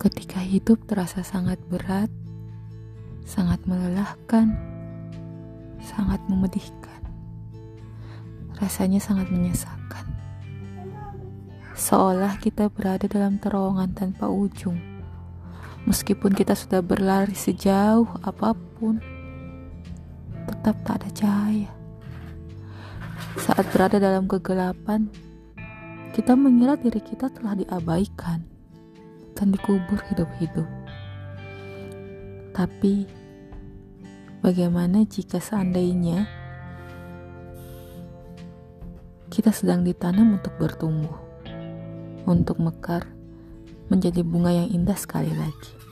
Ketika hidup terasa sangat berat, sangat melelahkan, sangat memedihkan, rasanya sangat menyesakan. Seolah kita berada dalam terowongan tanpa ujung, meskipun kita sudah berlari sejauh apa pun, tetap tak ada cahaya. Saat berada dalam kegelapan, kita mengira diri kita telah diabaikan dan dikubur hidup-hidup. Tapi, bagaimana jika seandainya kita sedang ditanam untuk bertumbuh, untuk mekar, menjadi bunga yang indah sekali lagi?